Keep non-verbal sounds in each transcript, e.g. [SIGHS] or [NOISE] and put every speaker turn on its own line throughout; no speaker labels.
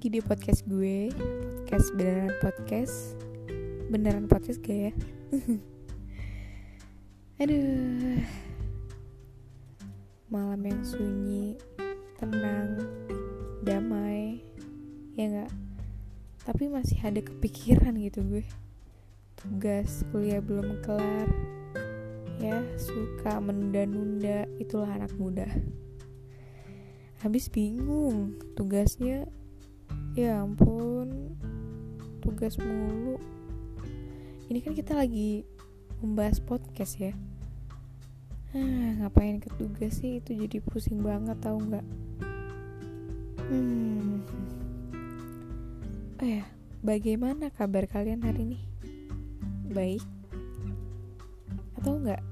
lagi di podcast gue. Podcast beneran podcast. Beneran podcast gak ya? [LAUGHS] Aduh. Malam yang sunyi Tenang Damai Ya gak? Tapi masih ada kepikiran gitu gue. Tugas kuliah belum kelar. Ya, suka menunda-nunda. Itulah anak muda. Habis bingung tugasnya ya ampun tugas mulu. Ini kan kita lagi membahas podcast ya. Ah, ngapain ke tugas sih? Itu jadi pusing banget tau nggak? Hmm. Oh ya bagaimana kabar kalian hari ini? Baik? Atau enggak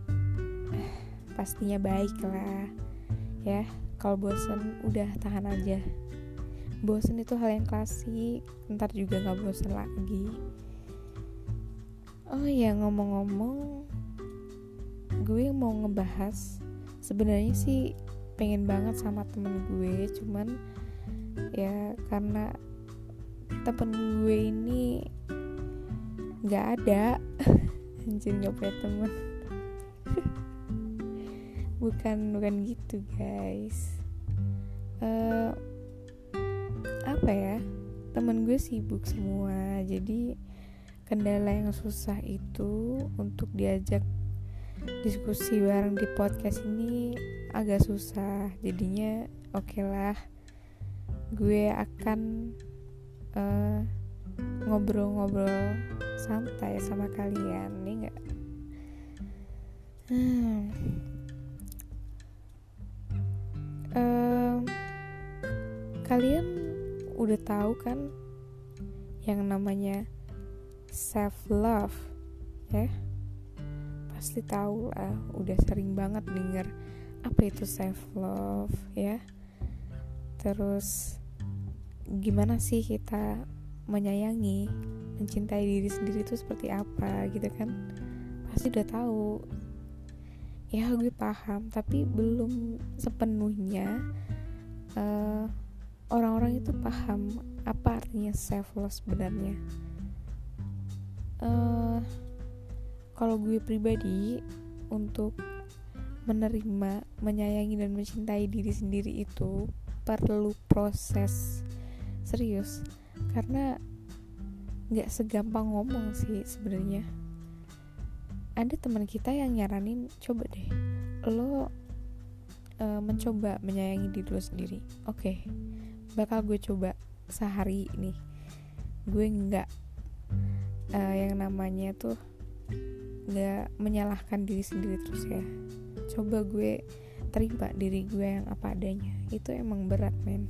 pastinya baik lah. Ya kalau bosen udah tahan aja bosen itu hal yang klasik. Ntar juga nggak bosen lagi. Oh ya ngomong-ngomong gue mau ngebahas sebenarnya sih pengen banget sama temen gue cuman ya karena temen gue ini nggak ada. [LAUGHS] Anjir nggak punya temen. [LAUGHS] Bukan bukan gitu guys. Uh, apa ya temen gue sibuk semua. Jadi kendala yang susah itu untuk diajak diskusi bareng di podcast ini agak susah. Jadinya oke okay lah gue akan ngobrol ngobrol-ngobrol santai sama kalian nih nggak? Hmm. Kalian udah tahu kan yang namanya self love ya? Pasti tahu lah udah sering banget denger apa itu self love ya? Terus gimana sih kita menyayangi mencintai diri sendiri itu seperti apa gitu kan? Pasti udah tahu. Ya gue paham tapi belum sepenuhnya uh, orang-orang itu paham apa artinya self love sebenarnya. Uh, kalau gue pribadi untuk menerima menyayangi dan mencintai diri sendiri itu perlu proses. Serius karena nggak segampang ngomong sih sebenarnya. Ada teman kita yang nyaranin coba deh lo uh, mencoba menyayangi diri lo sendiri. Oke okay bakal gue coba sehari ini. Gue nggak uh, yang namanya tuh nggak menyalahkan diri sendiri terus ya. Coba gue terima diri gue yang apa adanya. Itu emang berat men.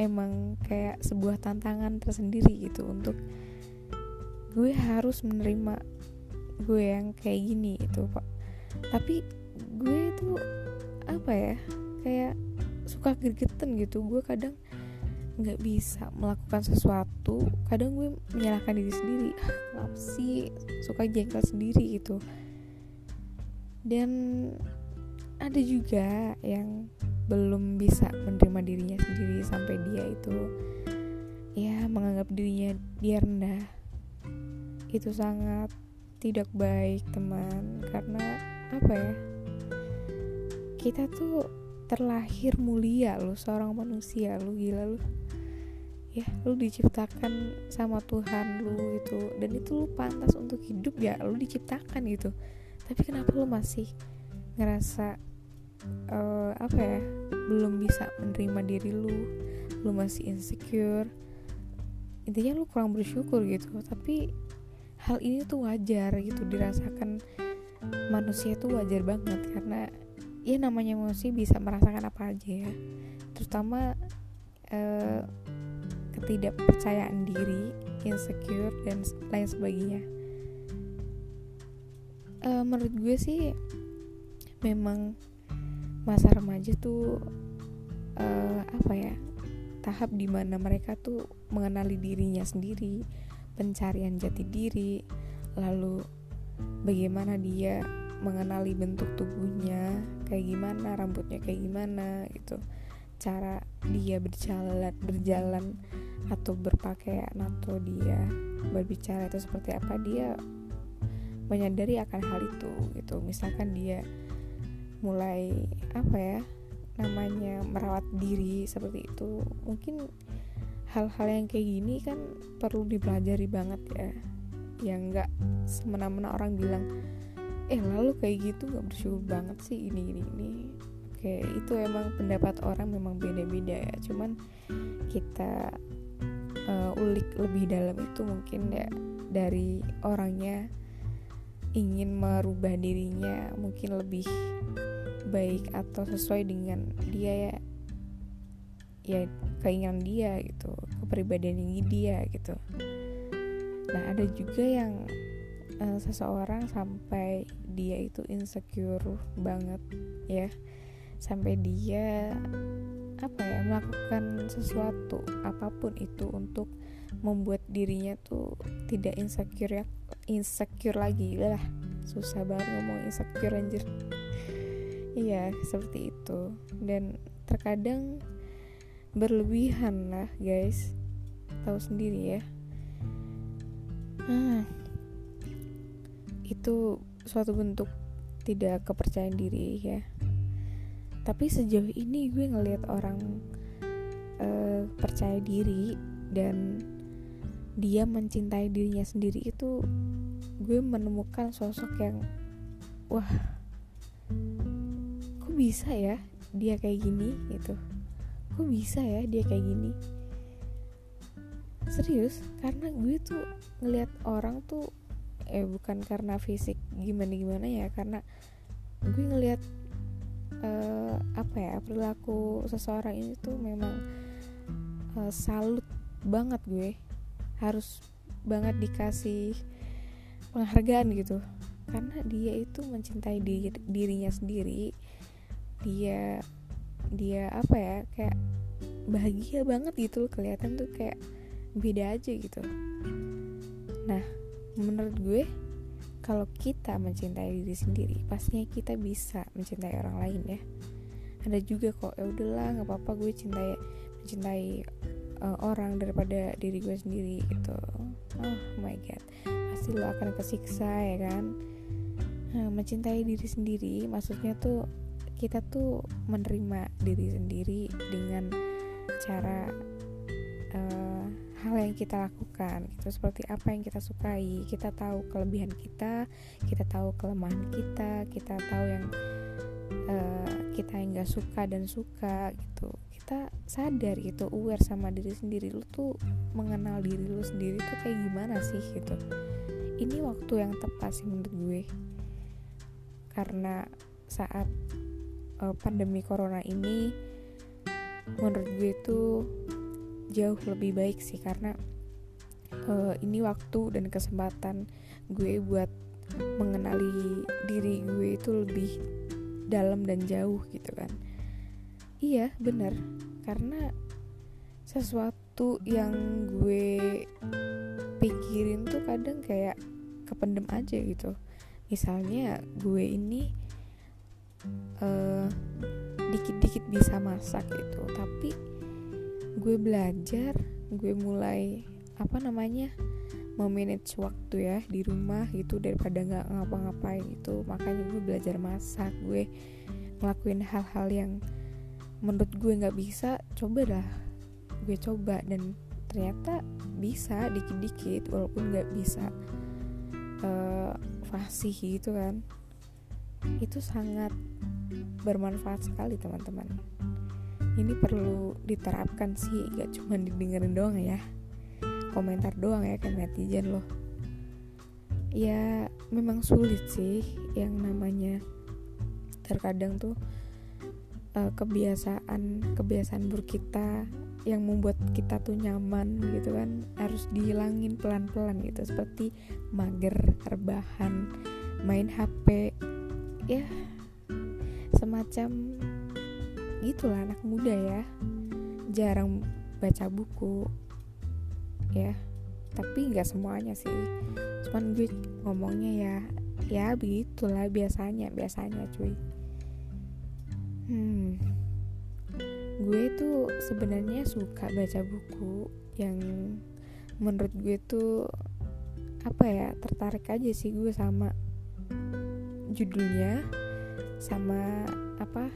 Emang kayak sebuah tantangan tersendiri gitu untuk gue harus menerima gue yang kayak gini itu pak. Tapi gue tuh apa ya kayak suka gergeten gitu. Gue kadang nggak bisa melakukan sesuatu. Kadang gue menyalahkan diri sendiri. Ah kenapa sih suka jengkel sendiri gitu? Dan ada juga yang belum bisa menerima dirinya sendiri sampai dia itu ya menganggap dirinya dia rendah. Itu sangat tidak baik teman. Karena apa ya? Kita tuh terlahir mulia lo seorang manusia lo gila lo ya lo diciptakan sama Tuhan lo itu dan itu lo pantas untuk hidup ya lo diciptakan gitu. Tapi kenapa lo masih ngerasa uh, apa ya belum bisa menerima diri lo lo masih insecure. Intinya lo kurang bersyukur gitu. Tapi hal ini tuh wajar gitu dirasakan manusia tuh wajar banget. Karena ya namanya emosi bisa merasakan apa aja ya. Terutama eh, ketidakpercayaan diri insecure dan lain sebagainya. Eh, menurut gue sih memang masa remaja tuh eh, apa ya tahap di mana mereka tuh mengenali dirinya sendiri pencarian jati diri lalu bagaimana dia mengenali bentuk tubuhnya kayak gimana rambutnya kayak gimana gitu. Cara dia berjalan berjalan atau berpakaian atau dia berbicara itu seperti apa dia menyadari akan hal itu gitu. Misalkan dia mulai apa ya namanya merawat diri seperti itu mungkin hal-hal yang kayak gini kan perlu dipelajari banget ya. Yang nggak semena-mena orang bilang eh lalu kayak gitu nggak bersyukur banget sih ini ini ini. Oke itu emang pendapat orang memang beda-beda ya. Cuman kita uh, ulik lebih dalam itu mungkin ya dari orangnya ingin merubah dirinya mungkin lebih baik atau sesuai dengan dia ya. Ya keinginan dia gitu kepribadian dia gitu. Nah ada juga yang uh, seseorang sampai dia itu insecure banget ya. Sampai dia apa ya melakukan sesuatu apa pun itu untuk membuat dirinya tuh tidak insecure ya insecure lagi. Lah susah banget ngomong insecure anjir. Iya seperti itu. Dan terkadang berlebihan lah guys. Tahu sendiri ya. Ah itu suatu bentuk tidak kepercayaan diri ya. Tapi sejauh ini gue ngelihat orang uh, percaya diri dan dia mencintai dirinya sendiri itu gue menemukan sosok yang wah kok bisa ya dia kayak gini gitu. Kok bisa ya dia kayak gini? Serius karena gue tuh ngelihat orang tuh eh bukan karena fisik gimana gimana ya karena gue ngelihat uh, apa ya perilaku seseorang ini tuh memang uh, salut banget gue. Harus banget dikasih penghargaan gitu. Karena dia itu mencintai diri, dirinya sendiri. Dia dia apa ya kayak bahagia banget gitu kelihatan tuh kayak beda aja gitu. Nah menurut gue kalau kita mencintai diri sendiri pastinya kita bisa mencintai orang lain ya. Ada juga kok ya udahlah nggak apa-apa gue cintai mencintai uh, orang daripada diri gue sendiri gitu. Oh my god pasti lo akan kesiksa ya kan? Nah, mencintai diri sendiri maksudnya tuh kita tuh menerima diri sendiri dengan cara uh, hal yang kita lakukan gitu. Seperti apa yang kita sukai. Kita tahu kelebihan kita kita tahu kelemahan kita kita tahu yang uh, kita yang nggak suka dan suka gitu. Kita sadar gitu. Aware sama diri sendiri. Lu tuh mengenal diri lu sendiri tuh kayak gimana sih gitu? Ini waktu yang tepat sih menurut gue. Karena saat uh, pandemi corona ini menurut gue tuh jauh lebih baik sih karena uh, ini waktu dan kesempatan gue buat mengenali diri gue itu lebih dalam dan jauh gitu kan. Iya bener karena sesuatu yang gue pikirin tuh kadang kayak kependem aja gitu. Misalnya gue ini uh, dikit-dikit bisa masak gitu tapi gue belajar gue mulai apa namanya memanage waktu ya di rumah gitu daripada nggak ngapa-ngapain itu makanya gue belajar masak gue ngelakuin hal-hal yang menurut gue nggak bisa coba dah. Gue coba dan ternyata bisa dikit-dikit walaupun nggak bisa uh, fasih gitu kan. Itu sangat bermanfaat sekali teman-teman ini perlu diterapkan sih gak cuma didengerin doang ya. Komentar doang ya kan netizen loh. Ya memang sulit sih yang namanya terkadang tuh uh, kebiasaan kebiasaan buruk kita yang membuat kita tuh nyaman gitu kan. Harus dihilangin pelan-pelan gitu seperti mager rebahan main HP ya semacam gitulah anak muda ya. Jarang baca buku ya. Tapi nggak semuanya sih. Cuman gue ngomongnya ya ya begitulah biasanya biasanya cuy. Hmm. Gue tuh sebenarnya suka baca buku yang menurut gue tuh apa ya tertarik aja sih gue sama judulnya sama apa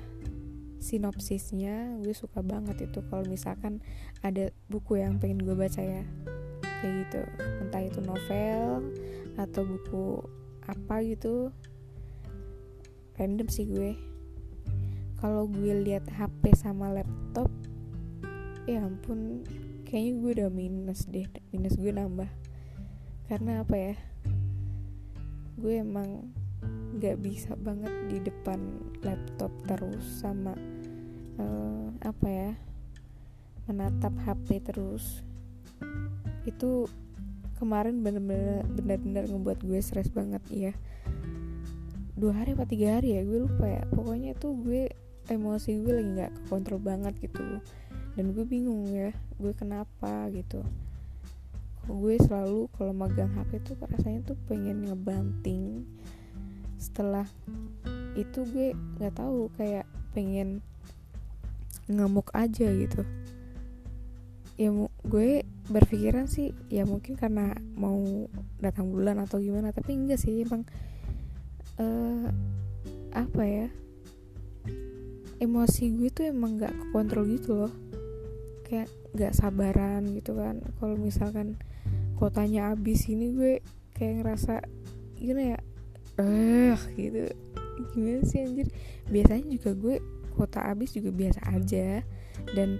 sinopsisnya gue suka banget itu kalau misalkan ada buku yang pengen gue baca ya. Kayak gitu. Entah itu novel atau buku apa gitu. Random sih gue. Kalau gue lihat HP sama laptop ya ampun kayaknya gue udah minus deh. Minus gue nambah. Karena apa ya? Gue emang gak bisa banget di depan laptop terus sama uh, apa ya menatap HP terus. Itu kemarin bener-bener bener-bener ngebuat gue stres banget ya dua hari apa tiga hari ya gue lupa ya. Pokoknya tuh gue emosi gue lagi nggak kontrol banget gitu. Dan gue bingung ya gue kenapa gitu. Gue selalu kalau megang HP tuh rasanya tuh pengen ngebanting. Setelah itu gue nggak tahu kayak pengen ngamuk aja gitu. Ya gue berpikiran sih ya mungkin karena mau datang bulan atau gimana tapi enggak sih emang uh, apa ya emosi gue tuh emang nggak kontrol gitu loh. Kayak nggak sabaran gitu kan. Kalau misalkan kotanya habis ini gue kayak ngerasa gimana ya eh gitu. Gimana sih anjir? Biasanya juga gue kota habis juga biasa aja. Dan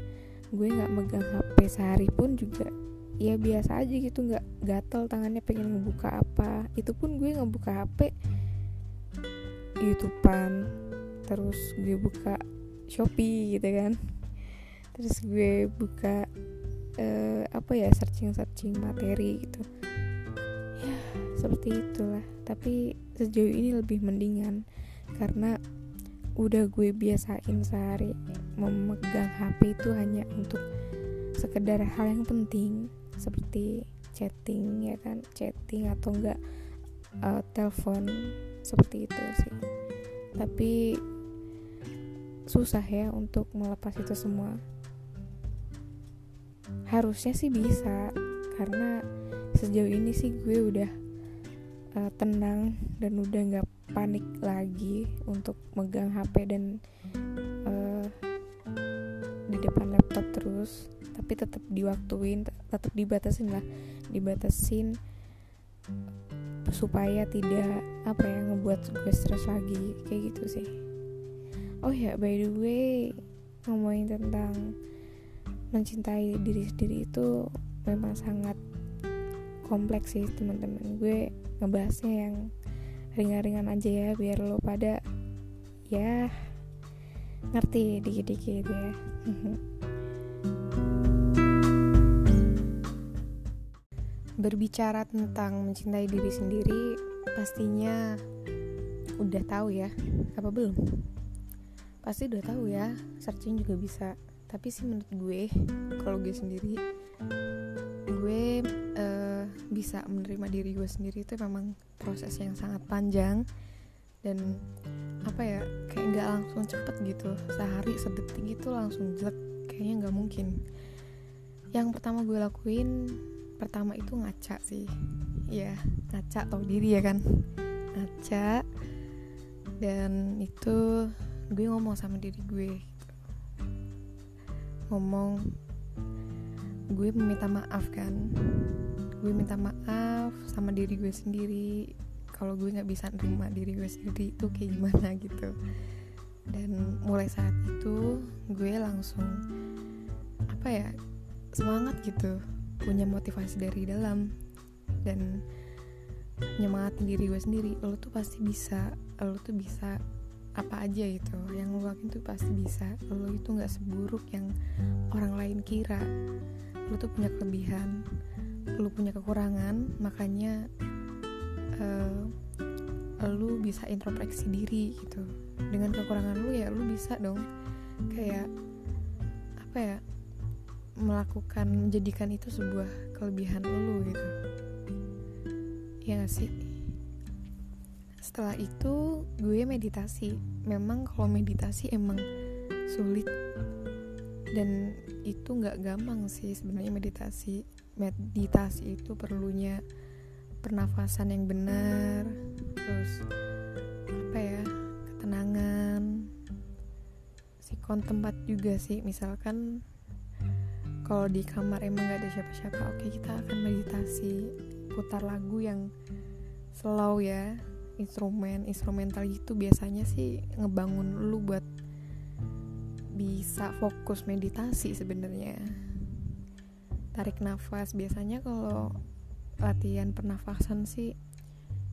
gue nggak megang HP sehari pun juga ya biasa aja gitu nggak gatel tangannya pengen ngebuka apa. Itu pun gue ngebuka HP YouTubean terus gue buka Shopee gitu kan. Terus gue buka uh, apa ya searching searching materi gitu. Ya seperti itulah. Tapi sejauh ini lebih mendingan karena udah gue biasain sehari memegang HP itu hanya untuk sekedar hal yang penting seperti chatting ya kan? Chatting atau enggak uh, telepon seperti itu sih. Tapi susah ya untuk melepas itu semua. Harusnya sih bisa karena sejauh ini sih gue udah uh, tenang dan udah nggak panik lagi untuk megang HP dan uh, di depan laptop terus. Tapi tetap diwaktuin tetap dibatasin lah. Dibatasin supaya tidak apa ya ngebuat gue stres lagi. Kayak gitu sih. Oh ya by the way ngomongin tentang mencintai diri sendiri itu memang sangat kompleks sih teman-teman. Gue ngebahasnya yang ringan-ringan aja ya biar lo pada ya ngerti dikit-dikit ya. [LAUGHS] Berbicara tentang mencintai diri sendiri pastinya udah tahu ya apa belum? Pasti udah tahu ya searching juga bisa. Tapi sih menurut gue kalau gue sendiri gue bisa menerima diri gue sendiri itu memang proses yang sangat panjang. Dan apa ya kayak nggak langsung cepet gitu. Sehari sedetik itu langsung jelek. Kayaknya nggak mungkin. Yang pertama gue lakuin pertama itu ngaca sih. Ya ngaca tau diri ya kan. Ngaca. Dan itu gue ngomong sama diri gue ngomong gue meminta maaf kan gue minta maaf sama diri gue sendiri. Kalau gue nggak bisa nerima diri gue sendiri itu kayak gimana gitu. Dan mulai saat itu gue langsung apa ya semangat gitu punya motivasi dari dalam. Dan nyemangatin diri gue sendiri lo tuh pasti bisa lo tuh bisa apa aja gitu. Yang lo lakuin tuh pasti bisa. Lo itu nggak seburuk yang orang lain kira. Lu tuh punya kelebihan lu punya kekurangan makanya uh, lu bisa introspeksi diri gitu. Dengan kekurangan lu ya lu bisa dong kayak apa ya melakukan menjadikan itu sebuah kelebihan lu gitu. Ya gak sih?
Setelah itu gue meditasi. Memang kalau meditasi emang sulit. Dan itu nggak gampang sih sebenarnya meditasi meditasi itu perlunya pernafasan yang benar terus apa ya ketenangan. Sikon tempat juga sih misalkan kalau di kamar emang gak ada siapa-siapa oke kita akan meditasi putar lagu yang slow ya instrumen instrumental itu biasanya sih ngebangun lu buat bisa fokus meditasi sebenarnya tarik nafas. Biasanya kalau latihan pernafasan sih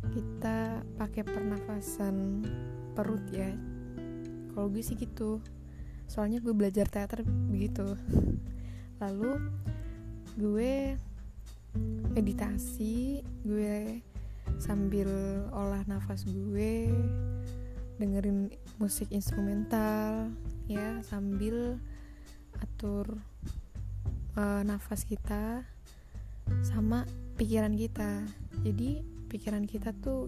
kita pakai pernafasan perut ya. Kalau gue sih gitu. Soalnya gue belajar teater begitu. [LAUGHS] Lalu gue meditasi gue sambil olah nafas gue dengerin musik instrumental ya sambil atur uh, nafas kita sama pikiran kita. Jadi pikiran kita tuh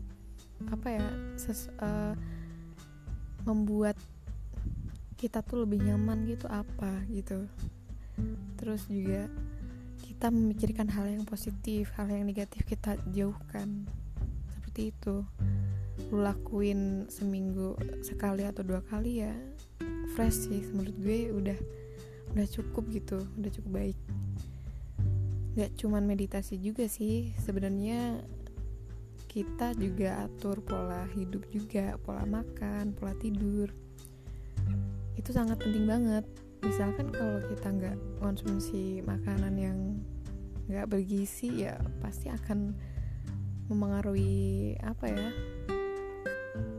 apa ya ses, uh, membuat kita tuh lebih nyaman gitu apa gitu. Terus juga kita memikirkan hal yang positif hal yang negatif kita jauhkan. Seperti itu. Lu lakuin seminggu sekali atau dua kali ya fresh sih menurut gue udah udah cukup gitu udah cukup baik. Nggak cuman meditasi juga sih sebenarnya kita juga atur pola hidup juga pola makan pola tidur. Itu sangat penting banget. Misalkan kalau kita nggak konsumsi makanan yang nggak bergizi ya pasti akan memengaruhi apa ya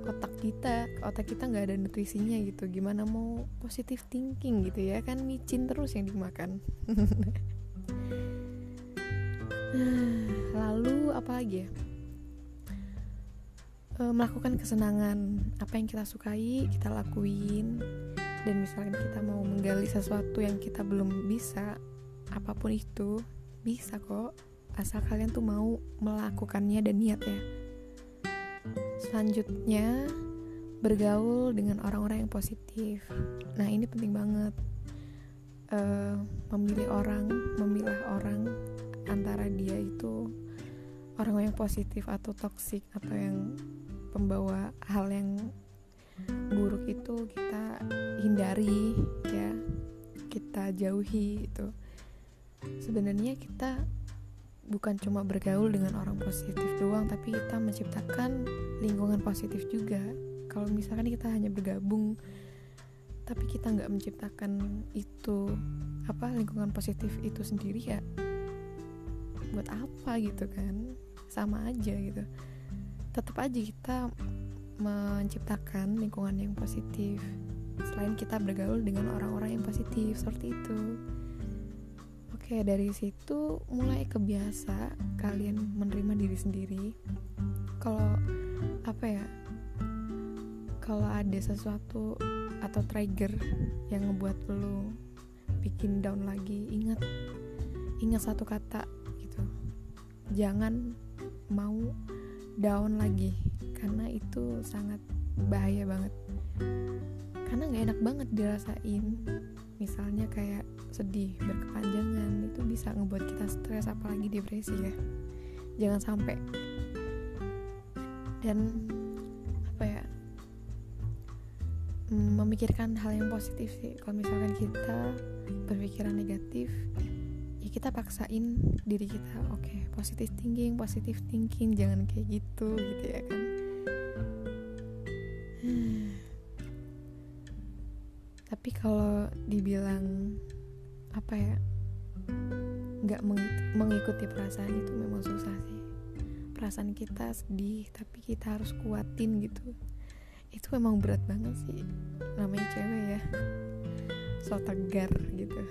otak kita otak kita nggak ada nutrisinya gitu. Gimana mau positif thinking gitu ya? Kan micin terus yang dimakan. [SIGHS] Lalu apa lagi ya? E, melakukan kesenangan. Apa yang kita sukai kita lakuin. Dan misalnya kita mau menggali sesuatu yang kita belum bisa apa pun itu bisa kok. Asal kalian tuh mau melakukannya dan niat ya selanjutnya bergaul dengan orang-orang yang positif. Nah ini penting banget. Uh, memilih orang memilah orang antara dia itu orang yang positif atau toksik atau yang pembawa hal yang buruk itu kita hindari ya. Kita jauhi itu. Sebenarnya kita bukan cuma bergaul dengan orang positif doang tapi kita menciptakan lingkungan positif juga. Kalau misalkan kita hanya bergabung tapi kita nggak menciptakan itu apa lingkungan positif itu sendiri ya buat apa gitu kan? Sama aja gitu. Tetap aja kita menciptakan lingkungan yang positif. Selain kita bergaul dengan orang-orang yang positif seperti itu Oke, dari situ mulai kebiasa kalian menerima diri sendiri. Kalau apa ya? Kalau ada sesuatu atau trigger yang ngebuat lo bikin down lagi, ingat ingat satu kata gitu. Jangan mau down lagi karena itu sangat bahaya banget. Karena nggak enak banget dirasain. Misalnya kayak sedih berkepanjangan itu bisa ngebuat kita stres apalagi depresi ya. Jangan sampai. Dan apa ya mm, memikirkan hal yang positif sih. Kalau misalkan kita berpikiran negatif ya kita paksain diri kita oke okay, positif thinking positif thinking jangan kayak gitu gitu ya kan. Tapi kalau dibilang apa ya nggak mengikuti perasaan itu memang susah sih. Perasaan kita sedih tapi kita harus kuatin gitu. Itu memang berat banget sih namanya cewek ya. So tegar gitu.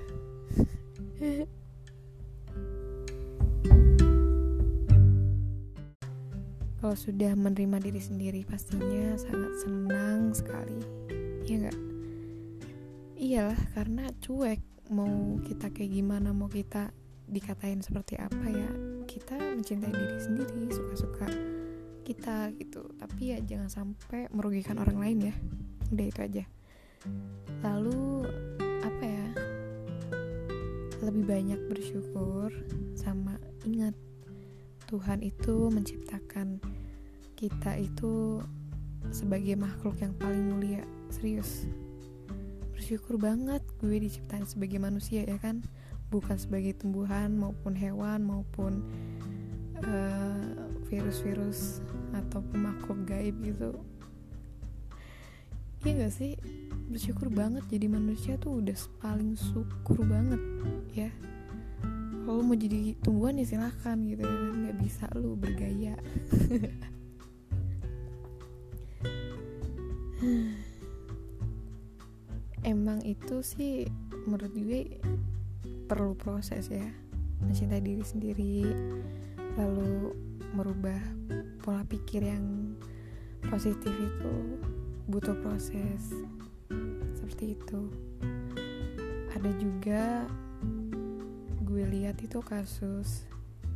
[LAUGHS] Kalau sudah menerima diri sendiri pastinya sangat senang sekali. Ya nggak? Iyalah karena cuek mau kita kayak gimana mau kita dikatain seperti apa ya kita mencintai diri sendiri suka-suka kita gitu. Tapi ya jangan sampai merugikan orang lain ya. Udah itu aja. Lalu apa ya lebih banyak bersyukur sama ingat Tuhan itu menciptakan kita itu sebagai makhluk yang paling mulia. Serius bersyukur banget gue diciptain sebagai manusia ya kan? Bukan sebagai tumbuhan maupun hewan maupun uh, virus-virus ataupun makhluk gaib gitu. Iya gak sih? Bersyukur banget jadi manusia tuh udah paling syukur banget ya. Kalau mau jadi tumbuhan ya silahkan gitu nggak bisa lu bergaya [LAUGHS] emang itu sih menurut gue perlu proses ya mencintai diri sendiri lalu merubah pola pikir yang positif itu butuh proses. Seperti itu. Ada juga gue lihat itu kasus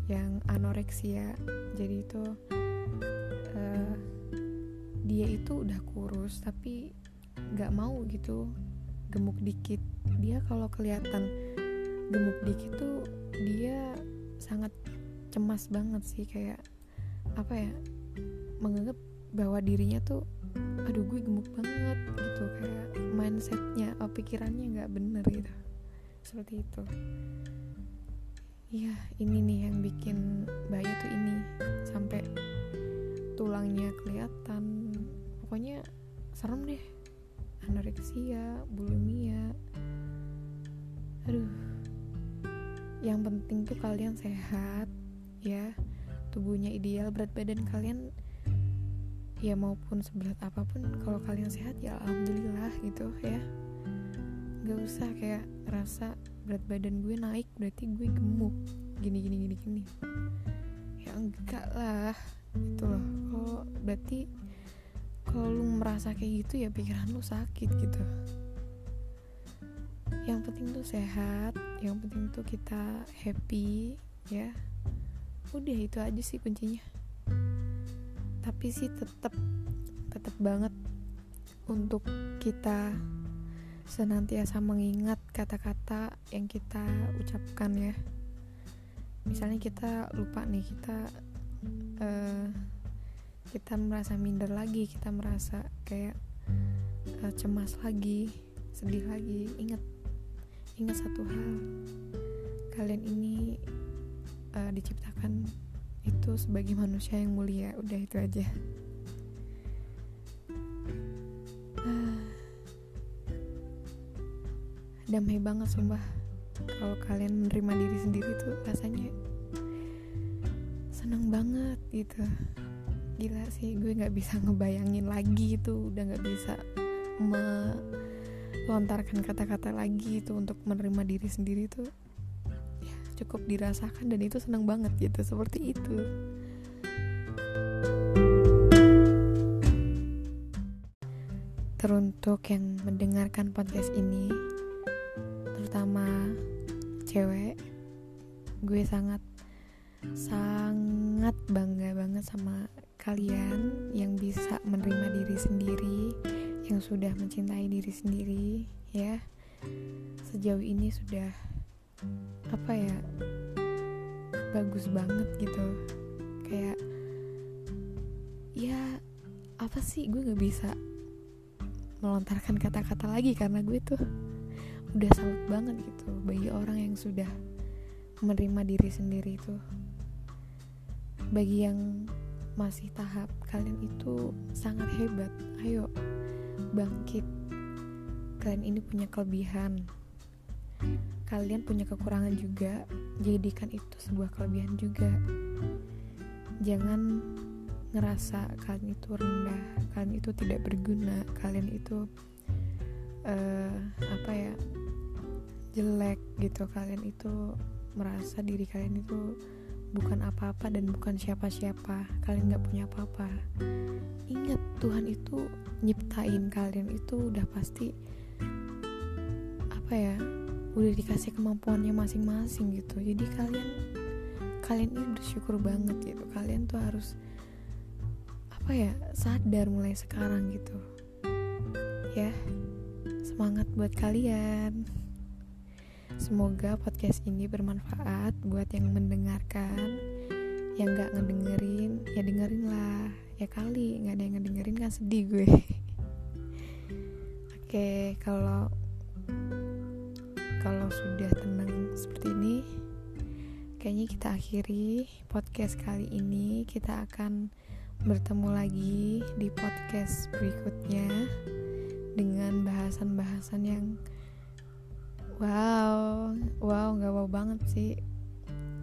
yang anoreksia. Jadi itu uh, dia itu udah kurus tapi nggak mau gitu gemuk dikit. Dia kalau kelihatan gemuk dikit tuh dia sangat cemas banget sih kayak apa ya menganggap bahwa dirinya tuh aduh gue gemuk banget gitu kayak mindsetnya oh, pikirannya nggak bener gitu. Seperti itu. Iya ini nih yang bikin bahaya tuh ini sampai tulangnya kelihatan. Pokoknya serem deh anoreksia bulimia. Aduh. Yang penting tuh kalian sehat ya. Tubuhnya ideal berat badan kalian ya maupun seberat apa pun kalau kalian sehat ya alhamdulillah gitu ya. Nggak usah kayak rasa berat badan gue naik berarti gue gemuk. Gini gini gini gini. Ya enggak lah itu loh. Kalau berarti kalau lu merasa kayak gitu ya pikiran lu sakit gitu. Yang penting tuh sehat yang penting tuh kita happy ya. Udah itu aja sih kuncinya. Tapi sih tetap tetap banget untuk kita senantiasa mengingat kata-kata yang kita ucapkan ya. Misalnya kita lupa nih kita uh, kita merasa minder lagi kita merasa kayak uh, cemas lagi sedih lagi. Ingat ingat satu hal. Kalian ini uh, diciptakan itu sebagai manusia yang mulia. Udah itu aja. Uh, damai banget sumpah. Kalau kalian menerima diri sendiri tuh rasanya senang banget gitu gila sih gue nggak bisa [LAUGHS] ngebayangin lagi itu. Udah nggak bisa melontarkan kata-kata lagi itu untuk menerima diri sendiri tuh cukup dirasakan dan itu senang banget gitu seperti itu. Teruntuk yang mendengarkan podcast ini terutama cewek gue sangat sangat bangga banget sama kalian yang bisa menerima diri sendiri yang sudah mencintai diri sendiri ya. Sejauh ini sudah apa ya bagus banget gitu. Kayak ya apa sih gue nggak bisa melontarkan kata-kata lagi karena gue tuh udah salut banget gitu bagi orang yang sudah menerima diri sendiri itu bagi yang masih tahap kalian itu sangat hebat. Ayo bangkit. Kalian ini punya kelebihan. Kalian punya kekurangan juga. Jadikan itu sebuah kelebihan juga. Jangan ngerasa kalian itu rendah kalian itu tidak berguna kalian itu uh, apa ya jelek gitu. Kalian itu merasa diri kalian itu bukan apa-apa dan bukan siapa-siapa. Kalian nggak punya apa-apa. Ingat Tuhan itu nyiptain kalian itu udah pasti apa ya udah dikasih kemampuannya masing-masing gitu. Jadi kalian kalian ini bersyukur banget gitu. Kalian tuh harus apa ya sadar mulai sekarang gitu. Ya semangat buat kalian semoga podcast ini bermanfaat buat yang mendengarkan. Yang nggak ngedengerin ya dengerin lah. Ya kali nggak ada yang ngedengerin kan sedih gue. [LAUGHS] Oke kalau kalau sudah tenang seperti ini kayaknya kita akhiri podcast kali ini. Kita akan bertemu lagi di podcast berikutnya dengan bahasan-bahasan yang wow wow nggak wow banget sih.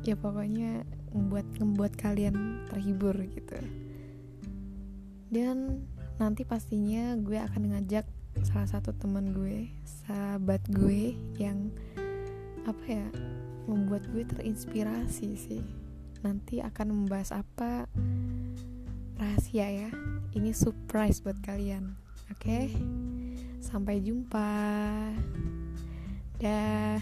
Ya pokoknya membuat membuat kalian terhibur gitu. Dan nanti pastinya gue akan ngajak salah satu teman gue sahabat gue yang apa ya membuat gue terinspirasi sih. Nanti akan membahas apa? Rahasia ya. Ini surprise buat kalian oke? Okay? sampai jumpa dah